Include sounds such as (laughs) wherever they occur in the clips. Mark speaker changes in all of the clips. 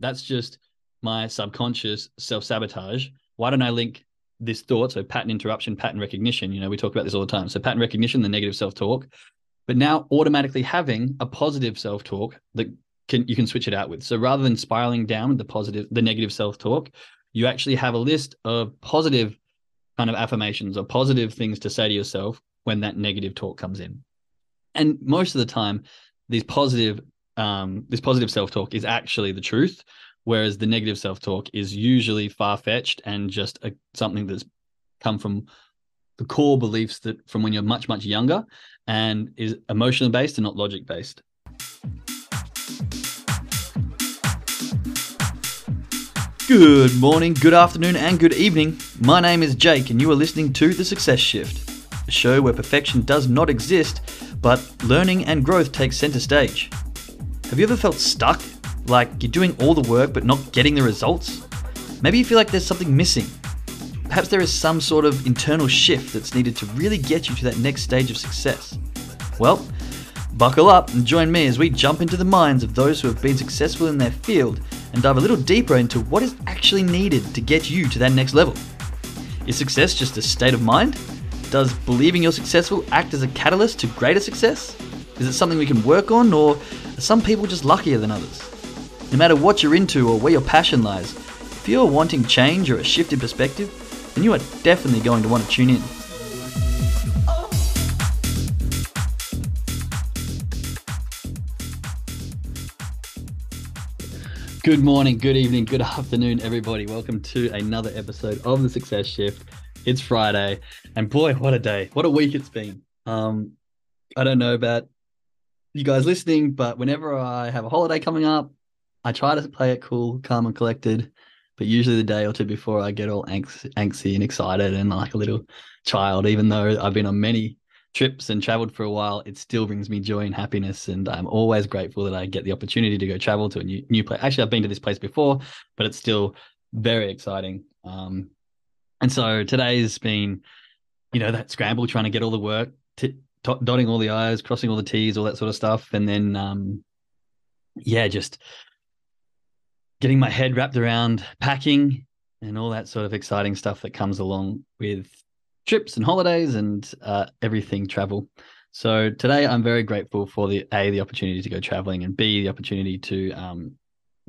Speaker 1: That's just my subconscious self sabotage. Why don't I link this thought? So, pattern interruption, pattern recognition. You know, we talk about this all the time. So, pattern recognition, the negative self talk, but now automatically having a positive self talk that can you can switch it out with. So, rather than spiraling down with the positive, the negative self talk, you actually have a list of positive kind of affirmations or positive things to say to yourself when that negative talk comes in. And most of the time, these positive um, this positive self talk is actually the truth, whereas the negative self talk is usually far fetched and just a, something that's come from the core beliefs that from when you're much much younger and is emotional based and not logic based. Good morning, good afternoon, and good evening. My name is Jake, and you are listening to The Success Shift, a show where perfection does not exist, but learning and growth take center stage. Have you ever felt stuck? Like you're doing all the work but not getting the results? Maybe you feel like there's something missing. Perhaps there is some sort of internal shift that's needed to really get you to that next stage of success. Well, buckle up and join me as we jump into the minds of those who have been successful in their field and dive a little deeper into what is actually needed to get you to that next level. Is success just a state of mind? Does believing you're successful act as a catalyst to greater success? Is it something we can work on, or some people just luckier than others? No matter what you're into or where your passion lies, if you're wanting change or a shift in perspective, then you are definitely going to want to tune in. Good morning, good evening, good afternoon, everybody. Welcome to another episode of the Success Shift. It's Friday, and boy, what a day! What a week it's been. Um, I don't know about you guys listening, but whenever I have a holiday coming up, I try to play it cool, calm, and collected. But usually the day or two before, I get all anx- angsty and excited and like a little child. Even though I've been on many trips and traveled for a while, it still brings me joy and happiness. And I'm always grateful that I get the opportunity to go travel to a new new place. Actually, I've been to this place before, but it's still very exciting. Um, and so today's been, you know, that scramble trying to get all the work to dotting all the i's crossing all the t's all that sort of stuff. And then um yeah just getting my head wrapped around packing and all that sort of exciting stuff that comes along with trips and holidays and uh, everything travel. So today i'm very grateful for the a the opportunity to go traveling and b the opportunity to um,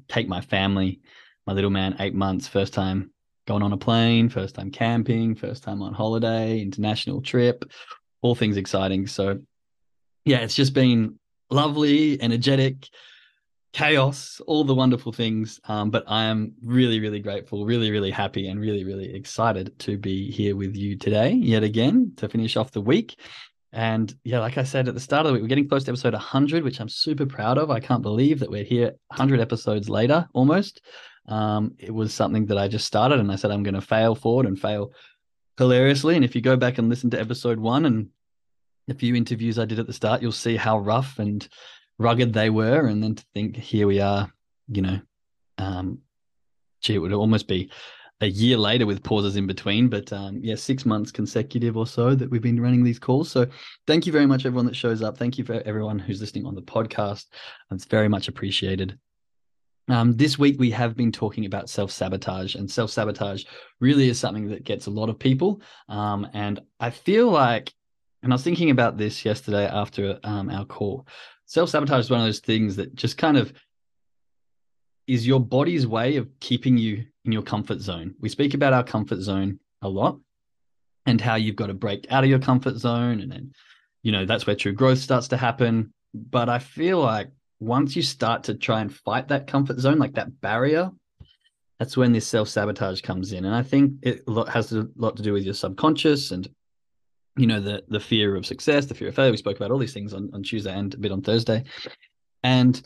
Speaker 1: take my family my little man eight months first time going on a plane first time camping first time on holiday international trip all things exciting. So, yeah, it's just been lovely, energetic, chaos, all the wonderful things. Um, but I am really, really grateful, really, really happy, and really, really excited to be here with you today, yet again, to finish off the week. And yeah, like I said at the start of the week, we're getting close to episode 100, which I'm super proud of. I can't believe that we're here 100 episodes later almost. Um, it was something that I just started and I said I'm going to fail forward and fail hilariously. And if you go back and listen to episode one and a few interviews I did at the start, you'll see how rough and rugged they were. And then to think here we are, you know, um, gee, it would almost be a year later with pauses in between. But um, yeah, six months consecutive or so that we've been running these calls. So thank you very much, everyone that shows up. Thank you for everyone who's listening on the podcast. It's very much appreciated. Um, this week, we have been talking about self sabotage, and self sabotage really is something that gets a lot of people. Um, and I feel like, and I was thinking about this yesterday after um, our call. Self sabotage is one of those things that just kind of is your body's way of keeping you in your comfort zone. We speak about our comfort zone a lot and how you've got to break out of your comfort zone. And then, you know, that's where true growth starts to happen. But I feel like once you start to try and fight that comfort zone, like that barrier, that's when this self sabotage comes in. And I think it has a lot to do with your subconscious and you know the the fear of success, the fear of failure. We spoke about all these things on, on Tuesday and a bit on Thursday, and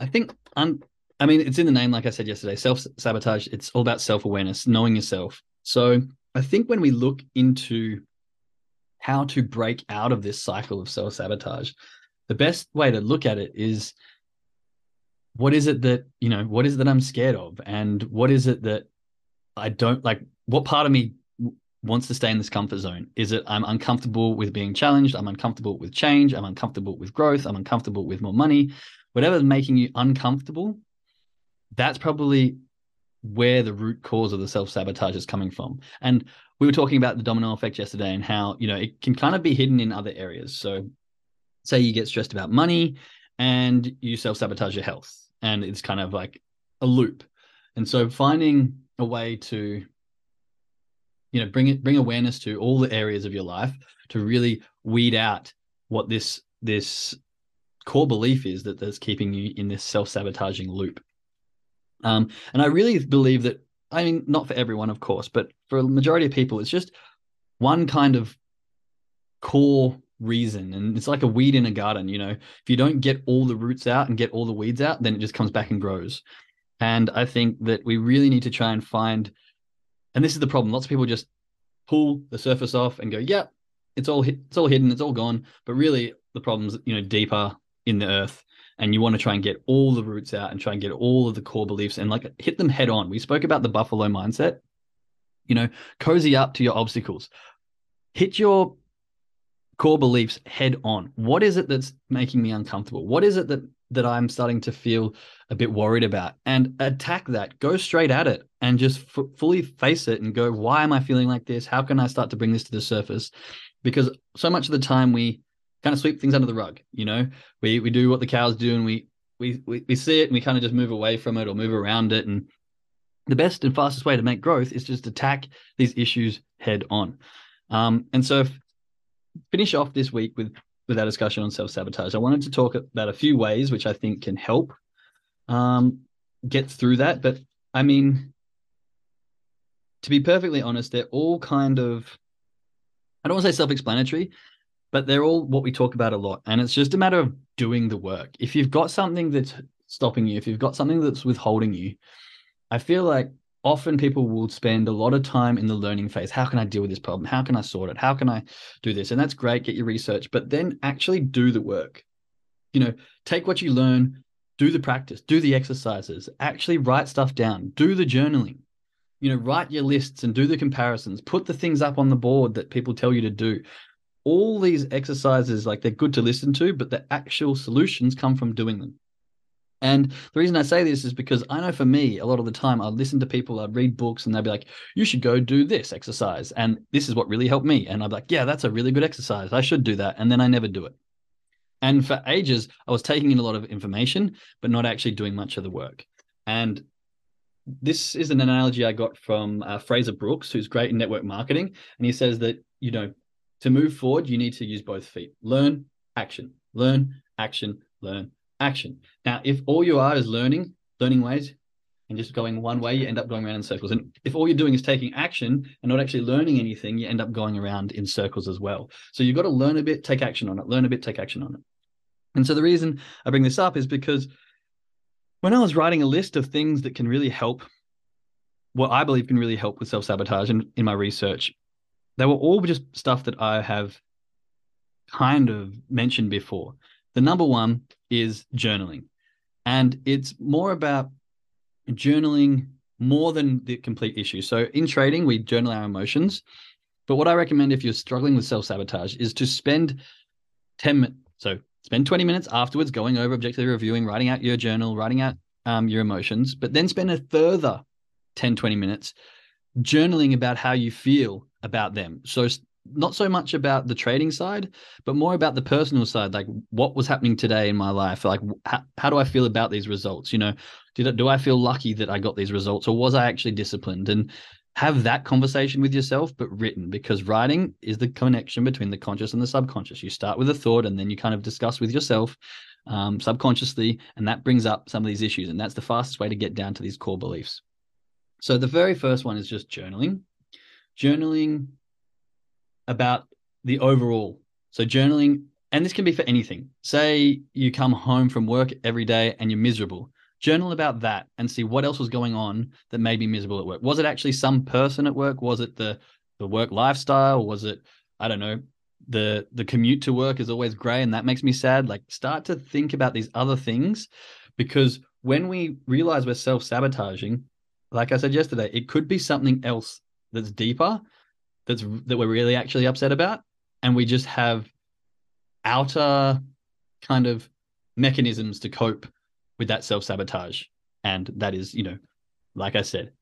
Speaker 1: I think I'm. I mean, it's in the name, like I said yesterday. Self sabotage. It's all about self awareness, knowing yourself. So I think when we look into how to break out of this cycle of self sabotage, the best way to look at it is what is it that you know what is it that i'm scared of? And what is it that i don't like what part of me wants to stay in this comfort zone? Is it i'm uncomfortable with being challenged? I'm uncomfortable with change? I'm uncomfortable with growth? I'm uncomfortable with more money? Whatever's making you uncomfortable that's probably where the root cause of the self sabotage is coming from. And we were talking about the domino effect yesterday and how, you know, it can kind of be hidden in other areas. So, say you get stressed about money and you self sabotage your health, and it's kind of like a loop. And so, finding a way to, you know, bring it, bring awareness to all the areas of your life to really weed out what this this core belief is that that's keeping you in this self sabotaging loop. Um, and I really believe that, I mean, not for everyone, of course, but for a majority of people, it's just one kind of core reason. And it's like a weed in a garden, you know, if you don't get all the roots out and get all the weeds out, then it just comes back and grows. And I think that we really need to try and find, and this is the problem. Lots of people just pull the surface off and go, yeah, it's all it's all hidden, it's all gone. But really, the problem's you know deeper in the earth, and you want to try and get all the roots out and try and get all of the core beliefs and like hit them head on. We spoke about the buffalo mindset. You know, cozy up to your obstacles. Hit your core beliefs head on. What is it that's making me uncomfortable? What is it that that I'm starting to feel a bit worried about? And attack that. Go straight at it and just f- fully face it and go, why am I feeling like this? How can I start to bring this to the surface? Because so much of the time we kind of sweep things under the rug. You know, we we do what the cows do, and we we we, we see it, and we kind of just move away from it or move around it. And the best and fastest way to make growth is just attack these issues head on. Um, and so, finish off this week with with our discussion on self sabotage. I wanted to talk about a few ways which I think can help um, get through that. But I mean, to be perfectly honest, they're all kind of I don't want to say self explanatory, but they're all what we talk about a lot. And it's just a matter of doing the work. If you've got something that's stopping you, if you've got something that's withholding you, I feel like often people will spend a lot of time in the learning phase. How can I deal with this problem? How can I sort it? How can I do this? And that's great, get your research, but then actually do the work. You know, take what you learn, do the practice, do the exercises, actually write stuff down, do the journaling. You know, write your lists and do the comparisons, put the things up on the board that people tell you to do all these exercises, like they're good to listen to, but the actual solutions come from doing them. And the reason I say this is because I know for me, a lot of the time I listen to people, I read books, and they'll be like, you should go do this exercise. And this is what really helped me. And I'm like, yeah, that's a really good exercise. I should do that. And then I never do it. And for ages, I was taking in a lot of information, but not actually doing much of the work. And this is an analogy I got from uh, Frazer Brookes, who's great in network marketing. And he says that, you know, to move forward, you need to use both feet. Learn, action, learn, action, learn, action. Now, if all you are is learning, learning ways, and just going one way, you end up going around in circles. And if all you're doing is taking action and not actually learning anything, you end up going around in circles as well. So you've got to learn a bit, take action on it, learn a bit, take action on it. And so the reason I bring this up is because when I was writing a list of things that can really help, what I believe can really help with self sabotage and in my research, they were all just stuff that I have kind of mentioned before. The number one is journaling, and it's more about journaling more than the complete issue. So in trading, we journal our emotions. But what I recommend if you're struggling with self sabotage is to spend 10 minutes. So spend 20 minutes afterwards going over objectively reviewing, writing out your journal, writing out um, your emotions, but then spend a further 10, 20 minutes journaling about how you feel about them. So not so much about the trading side, but more about the personal side. Like what was happening today in my life? Like how, how do I feel about these results? You know, did I, do I feel lucky that I got these results, or was I actually disciplined? And have that conversation with yourself, but written, because writing is the connection between the conscious and the subconscious. You start with a thought, and then you kind of discuss with yourself um, subconsciously, and that brings up some of these issues. And that's the fastest way to get down to these core beliefs. So the very first one is just journaling journaling about the overall. So journaling, and this can be for anything. Say you come home from work every day and you're miserable. Journal about that and see what else was going on that made me miserable at work. Was it actually some person at work? Was it the the work lifestyle? Was it I don't know the the commute to work is always grey and that makes me sad. Like start to think about these other things because when we realize we're self sabotaging, like I said yesterday, it could be something else that's deeper that's that we're really actually upset about and we just have outer kind of mechanisms to cope with that self-sabotage And that is, you know, like I said,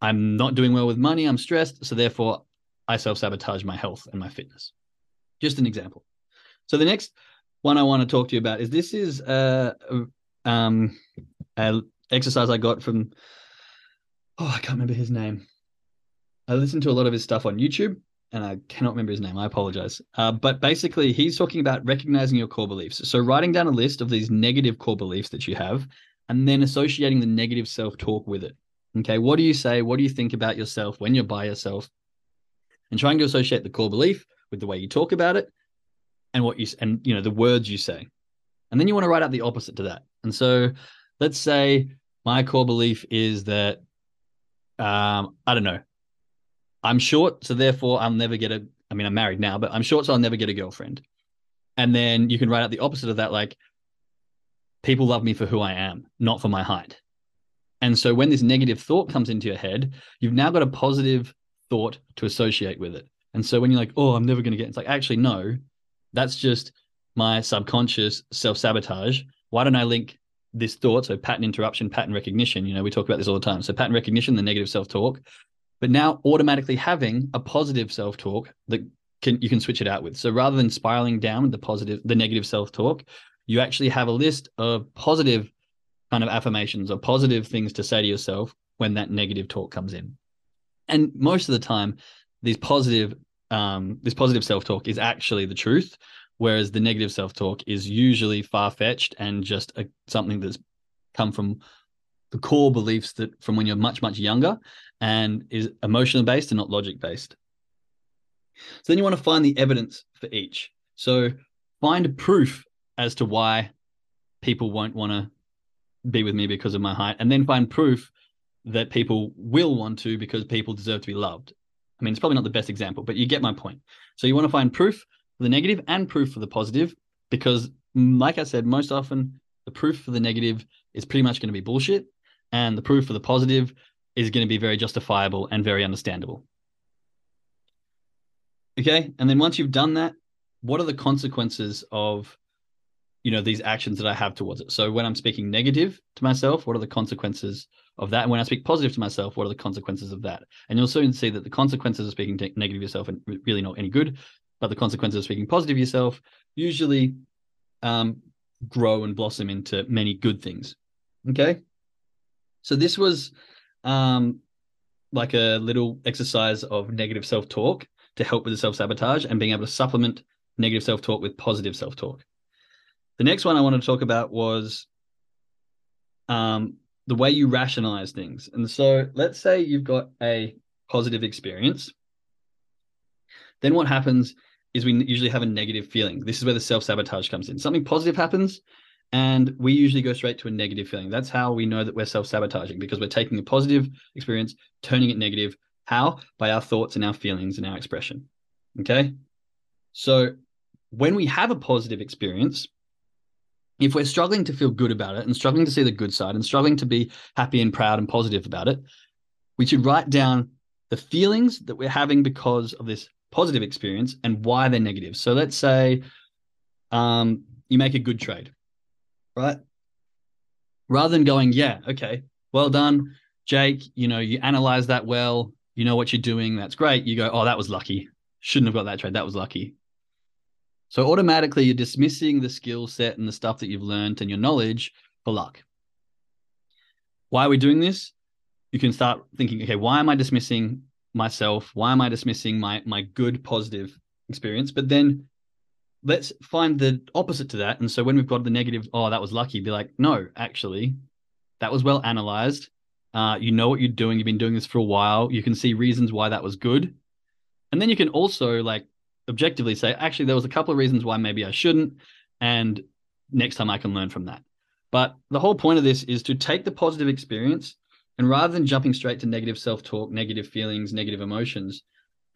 Speaker 1: I'm not doing well with money. I'm stressed. So therefore, I self sabotage my health and my fitness. Just an example. So the next one I want to talk to you about is this is a, um, a exercise I got from, oh, I can't remember his name. I listened to a lot of his stuff on YouTube and I cannot remember his name. I apologize. Uh, but basically, he's talking about recognizing your core beliefs. So, writing down a list of these negative core beliefs that you have and then associating the negative self talk with it. Okay. What do you say? What do you think about yourself when you're by yourself? And trying to associate the core belief with the way you talk about it and what you and you know the words you say. And then you want to write out the opposite to that. And so let's say my core belief is that um, I don't know, I'm short, so therefore I'll never get a. I mean, I'm married now, but I'm short, so I'll never get a girlfriend. And then you can write out the opposite of that, like people love me for who I am, not for my height. And so when this negative thought comes into your head, you've now got a positive thought to associate with it. And so when you're like, oh, I'm never going to get, it's like, actually, no, that's just my subconscious self sabotage. Why don't I link this thought? So pattern interruption, pattern recognition. You know, we talk about this all the time. So pattern recognition, the negative self talk, but now automatically having a positive self talk that can you can switch it out with. So rather than spiraling down with the positive, the negative self talk, you actually have a list of positive kind of affirmations or positive things to say to yourself when that negative talk comes in. And most of the time, these positive um, this positive self talk is actually the truth, whereas the negative self talk is usually far fetched and just a, something that's come from the core beliefs that from when you're much much younger and is emotional based and not logic based. So then you want to find the evidence for each. So find proof as to why people won't want to be with me because of my height and then find proof that people will want to because people deserve to be loved. I mean it's probably not the best example but you get my point. So you want to find proof for the negative and proof for the positive because mm, like i said most often the proof for the negative is pretty much going to be bullshit and the proof for the positive is going to be very justifiable and very understandable. Okay. And then once you've done that, what are the consequences of you know these actions that I have towards it? So when I'm speaking negative to myself, what are the consequences of that? And when I speak positive to myself, what are the consequences of that? And you'll soon see that the consequences of speaking negative yourself are really not any good, but the consequences of speaking positive yourself usually um, grow and blossom into many good things. Okay. So this was um, like a little exercise of negative self talk to help with the self sabotage and being able to supplement negative self talk with positive self talk. The next one I wanted to talk about was um, the way you rationalize things. And so let's say you've got a positive experience. Then what happens is we usually have a negative feeling. This is where the self sabotage comes in. Something positive happens, and we usually go straight to a negative feeling. That's how we know that we're self sabotaging because we're taking a positive experience, turning it negative. How? By our thoughts and our feelings and our expression. Okay. So when we have a positive experience, if we're struggling to feel good about it and struggling to see the good side and struggling to be happy and proud and positive about it, we should write down the feelings that we're having because of this positive experience and why they're negative. So let's say um, you make a good trade right? Rather than going, yeah, okay, well done, Jake. You know, you analyze that well. You know what you're doing. That's great. You go, oh, that was lucky. Shouldn't have got that trade. That was lucky. So automatically, you're dismissing the skill set and the stuff that you've learned and your knowledge for luck. Why are we doing this? You can start thinking, okay, why am I dismissing myself? Why am I dismissing my my good positive experience? But then let's find the opposite to that. And so when we've got the negative, oh, that was lucky, be like, no, actually, that was well analyzed. Uh, you know what you're doing. You've been doing this for a while. You can see reasons why that was good. And then you can also like objectively say, actually, there was a couple of reasons why maybe I shouldn't. And next time I can learn from that. But the whole point of this is to take the positive experience and rather than jumping straight to negative self talk, negative feelings, negative emotions,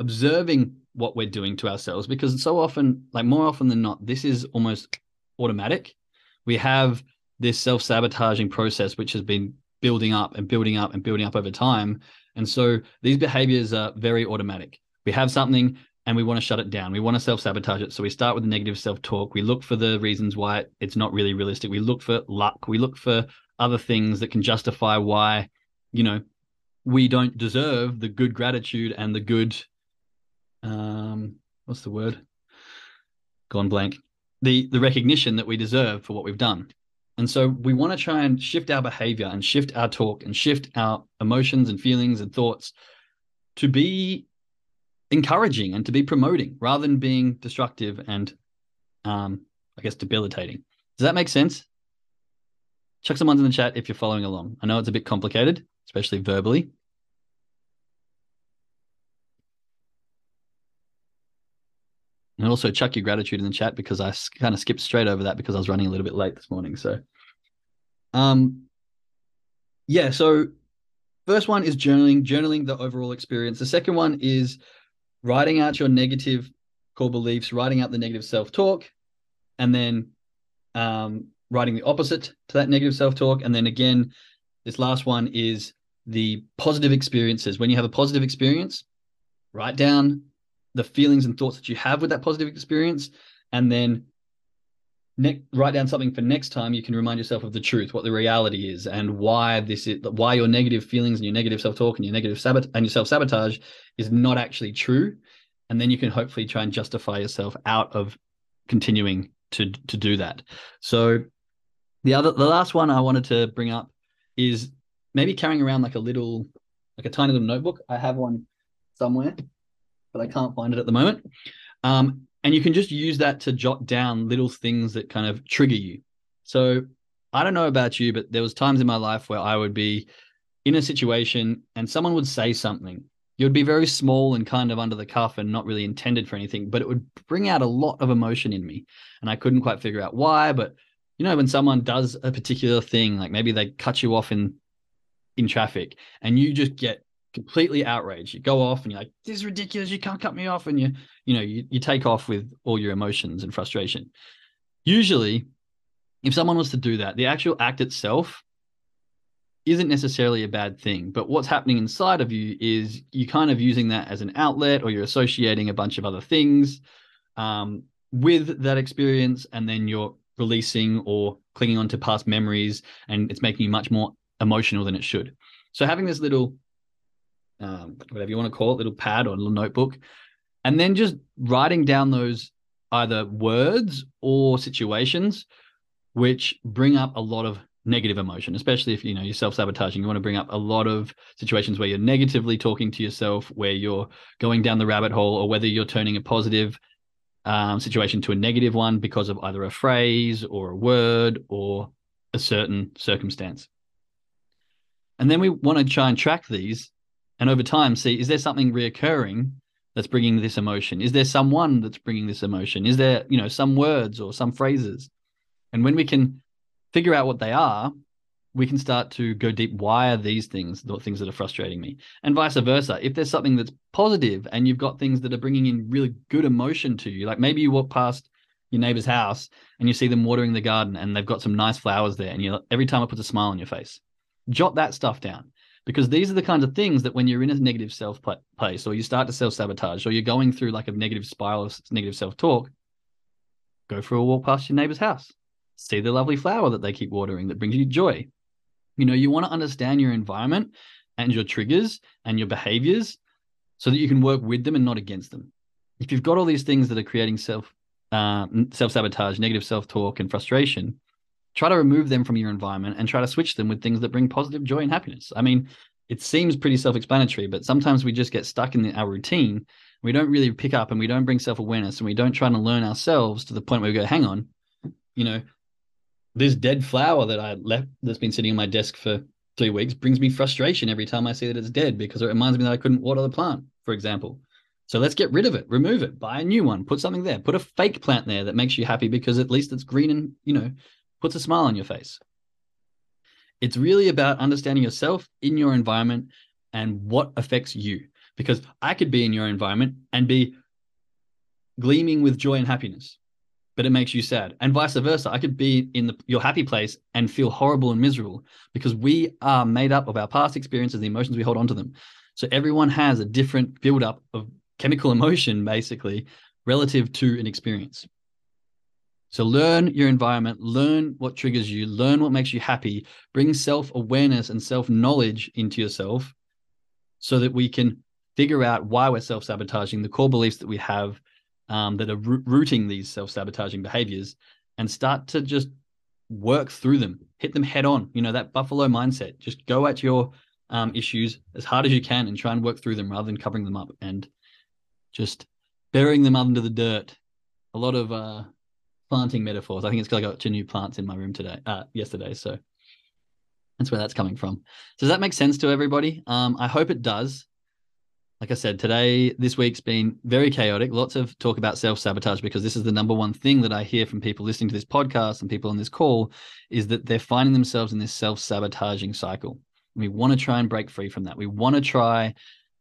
Speaker 1: observing what we're doing to ourselves because so often, like more often than not, this is almost automatic. We have this self sabotaging process which has been building up and building up and building up over time. And so these behaviors are very automatic. We have something and we want to shut it down. We want to self sabotage it. So we start with the negative self talk. We look for the reasons why it's not really realistic. We look for luck. We look for other things that can justify why, you know, we don't deserve the good gratitude and the good um what's the word? Gone blank. The the recognition that we deserve for what we've done. And so we want to try and shift our behavior and shift our talk and shift our emotions and feelings and thoughts to be encouraging and to be promoting rather than being destructive and um, I guess debilitating. Does that make sense? Chuck some ones in the chat if you're following along. I know it's a bit complicated, especially verbally. And also chuck your gratitude in the chat because I kind of skipped straight over that because I was running a little bit late this morning. So, um, yeah. So, first one is journaling, journaling the overall experience. The second one is writing out your negative core beliefs, writing out the negative self talk, and then um, writing the opposite to that negative self talk. And then again, this last one is the positive experiences. When you have a positive experience, write down the feelings and thoughts that you have with that positive experience, and then ne- write down something for next time you can remind yourself of the truth, what the reality is, and why this is why your negative feelings and your negative self talk and your negative sabot and your self sabotage is not actually true. And then you can hopefully try and justify yourself out of continuing to to do that. So the other the last one I wanted to bring up is maybe carrying around like a little like a tiny little notebook. I have one somewhere but I can't find it at the moment. Um, and you can just use that to jot down little things that kind of trigger you. So I don't know about you, but there was times in my life where I would be in a situation and someone would say something. It would be very small and kind of under the cuff and not really intended for anything, but it would bring out a lot of emotion in me. And I couldn't quite figure out why. But you know, when someone does a particular thing, like maybe they cut you off in in traffic and you just get completely outraged. You go off and you're like, this is ridiculous. You can't cut me off. And you, you know, you, you take off with all your emotions and frustration. Usually, if someone was to do that, the actual act itself isn't necessarily a bad thing. But what's happening inside of you is you're kind of using that as an outlet or you're associating a bunch of other things um, with that experience. And then you're releasing or clinging on to past memories and it's making you much more emotional than it should. So having this little um, whatever you want to call it, little pad or little notebook, and then just writing down those either words or situations which bring up a lot of negative emotion, especially if you know you're self-sabotaging. You want to bring up a lot of situations where you're negatively talking to yourself, where you're going down the rabbit hole, or whether you're turning a positive um, situation to a negative one because of either a phrase or a word or a certain circumstance. And then we want to try and track these and over time see is there something reoccurring that's bringing this emotion? Is there someone that's bringing this emotion? Is there you know some words or some phrases? And when we can figure out what they are we can start to go deep why are these things the things that are frustrating me. And vice versa if there's something that's positive and you've got things that are bringing in really good emotion to you like maybe you walk past your neighbor's house and you see them watering the garden and they've got some nice flowers there and you every time it puts a smile on your face jot that stuff down because these are the kinds of things that when you're in a negative self place or you start to self sabotage or you're going through like a negative spiral of negative self talk, go for a walk past your neighbor's house, see the lovely flower that they keep watering that brings you joy. You know, you want to understand your environment and your triggers and your behaviors so that you can work with them and not against them. If you've got all these things that are creating self uh, self sabotage, negative self talk, and frustration, try to remove them from your environment and try to switch them with things that bring positive joy and happiness. I mean, it seems pretty self-explanatory, but sometimes we just get stuck in our routine. We don't really pick up and we don't bring self-awareness and we don't try to learn ourselves to the point where we go, hang on, you know, this dead flower that I left that's been sitting on my desk for three weeks brings me frustration every time I see that it's dead because it reminds me that I couldn't water the plant, for example. So let's get rid of it, remove it, buy a new one, put something there, put a fake plant there that makes you happy because at least it's green and, you know, puts a smile on your face. It's really about understanding yourself in your environment and what affects you. Because I could be in your environment and be gleaming with joy and happiness, but it makes you sad. And vice versa. I could be in the, your happy place and feel horrible and miserable because we are made up of our past experiences, the emotions we hold onto them. So everyone has a different buildup of chemical (laughs) emotion, basically, relative to an experience. So learn your environment, learn what triggers you, learn what makes you happy, bring self awareness and self knowledge into yourself so that we can figure out why we're self sabotaging, the core beliefs that we have um, that are rooting these self sabotaging behaviors, and start to just work through them, hit them head on. You know, that buffalo mindset, just go at your um, issues as hard as you can and try and work through them rather than covering them up and just burying them under the dirt. A lot of uh, planting metaphors. I think it's because I got two new plants in my room today, uh, yesterday. So that's where that's coming from. Does that make sense to everybody? Um, I hope it does. Like I said, today, this week's been very chaotic. Lots of talk about self sabotage because this is the number one thing that I hear from people listening to this podcast and people on this call is that they're finding themselves in this self sabotaging cycle. We want to try and break free from that. We want to try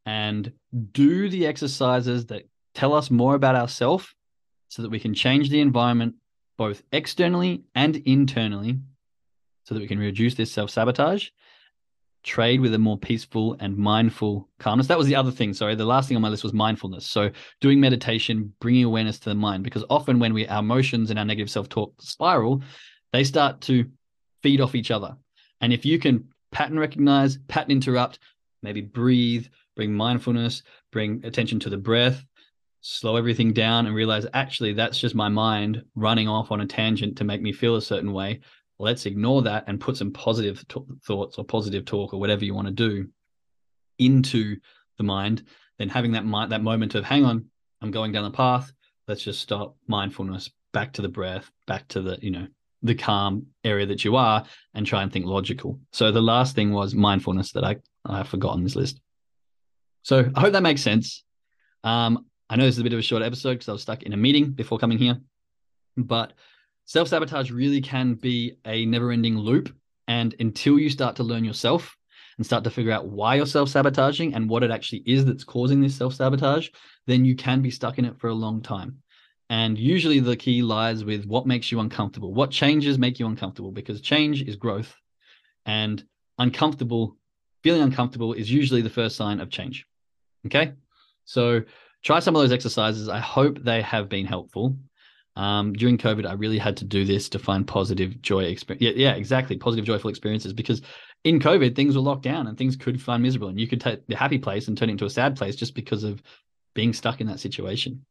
Speaker 1: and do the exercises that tell us more about ourselves so that we can change the environment both externally and internally so that we can reduce this self sabotage, trade with a more peaceful and mindful calmness. That was the other thing. Sorry, the last thing on my list was mindfulness. So doing meditation, bringing awareness to the mind, because often when we our emotions and our negative self talk spiral, they start to feed off each other. And if you can pattern recognize, pattern interrupt, maybe breathe, bring mindfulness, bring attention to the breath, slow everything down and realize actually that's just my mind running off on a tangent to make me feel a certain way. Let's ignore that and put some positive t- thoughts or positive talk or whatever you want to do into the mind. Then having that mind that moment of hang on i'm going down the path. Let's just stop mindfulness back to the breath back to the you know the calm area that you are and try and think logical. So the last thing was mindfulness that i i forgot on this list. So i hope that makes sense. Um, I know this is a bit of a short episode because I was stuck in a meeting before coming here, but self sabotage really can be a never ending loop. And until you start to learn yourself and start to figure out why you're self sabotaging and what it actually is that's causing this self sabotage, then you can be stuck in it for a long time. And usually the key lies with what makes you uncomfortable. What changes make you uncomfortable? Because change is growth. And uncomfortable, feeling uncomfortable is usually the first sign of change. Okay. So try some of those exercises. I hope they have been helpful. Um, during COVID, I really had to do this to find positive joy experience. Yeah, yeah, exactly. Positive, joyful experiences because in COVID, things were locked down and things could find miserable, and you could take the happy place and turn it into a sad place just because of being stuck in that situation.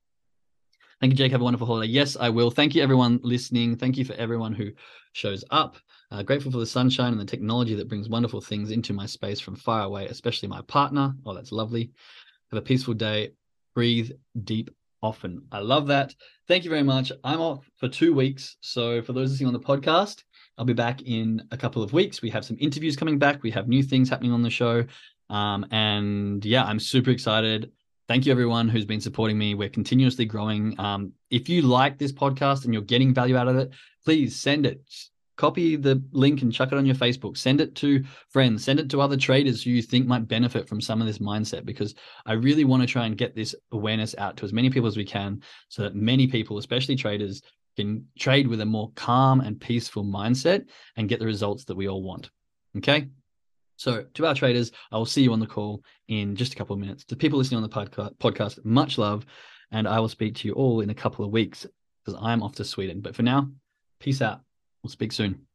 Speaker 1: Thank you, Jake. Have a wonderful holiday. Yes, I will. Thank you, everyone listening. Thank you for everyone who shows up. Uh, grateful for the sunshine and the technology that brings wonderful things into my space from far away, especially my partner. Oh, that's lovely. Have a peaceful day breathe deep often. I love that. Thank you very much. I'm off for two weeks. So, for those listening on the podcast, I'll be back in a couple of weeks. We have some interviews coming back, we have new things happening on the show. Um, and yeah, I'm super excited. Thank you, everyone who's been supporting me. We're continuously growing. Um, if you like this podcast and you're getting value out of it, please send it copy the link and chuck it on your Facebook. Send it to friends, send it to other traders who you think might benefit from some of this mindset because I really want to try and get this awareness out to as many people as we can so that many people, especially traders, can trade with a more calm and peaceful mindset and get the results that we all want. Okay. So, to our traders, I will see you on the call in just a couple of minutes. To people listening on the podcast, much love. And I will speak to you all in a couple of weeks because I'm off to Sweden. But for now, peace out. We'll speak soon.